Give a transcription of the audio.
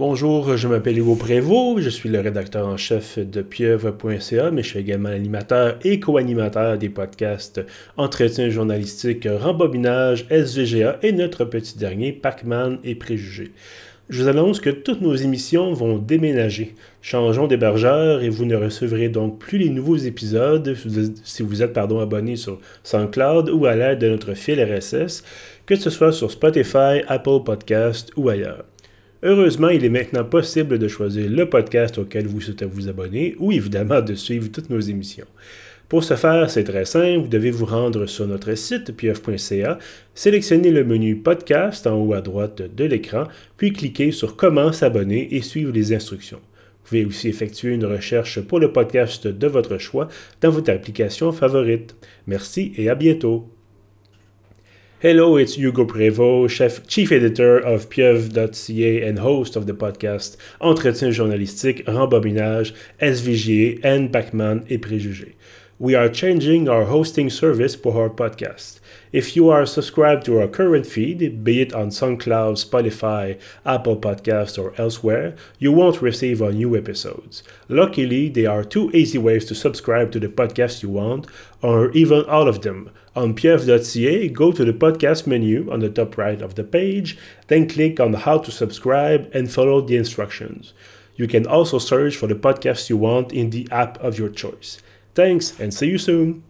Bonjour, je m'appelle Hugo Prévost, je suis le rédacteur en chef de pieuvre.ca, mais je suis également animateur et co-animateur des podcasts Entretien journalistique, Rembobinage, SVGA et notre petit dernier, Pac-Man et Préjugés. Je vous annonce que toutes nos émissions vont déménager. Changeons d'hébergeur et vous ne recevrez donc plus les nouveaux épisodes si vous êtes pardon, abonné sur SoundCloud ou à l'aide de notre fil RSS, que ce soit sur Spotify, Apple Podcast ou ailleurs. Heureusement, il est maintenant possible de choisir le podcast auquel vous souhaitez vous abonner ou évidemment de suivre toutes nos émissions. Pour ce faire, c'est très simple, vous devez vous rendre sur notre site pieuf.ca, sélectionner le menu podcast en haut à droite de l'écran, puis cliquer sur Comment s'abonner et suivre les instructions. Vous pouvez aussi effectuer une recherche pour le podcast de votre choix dans votre application favorite. Merci et à bientôt. Hello, it's Hugo Prévost, chef, chief editor of Pieuvre.ca and host of the podcast Entretien journalistique, Rembobinage, SVGA, and Pacman et Préjugés. We are changing our hosting service for our podcast. If you are subscribed to our current feed, be it on SoundCloud, Spotify, Apple Podcasts, or elsewhere, you won't receive our new episodes. Luckily, there are two easy ways to subscribe to the podcast you want, or even all of them. On pieuvre.ca, go to the podcast menu on the top right of the page, then click on How to Subscribe and follow the instructions. You can also search for the podcast you want in the app of your choice. Thanks and see you soon.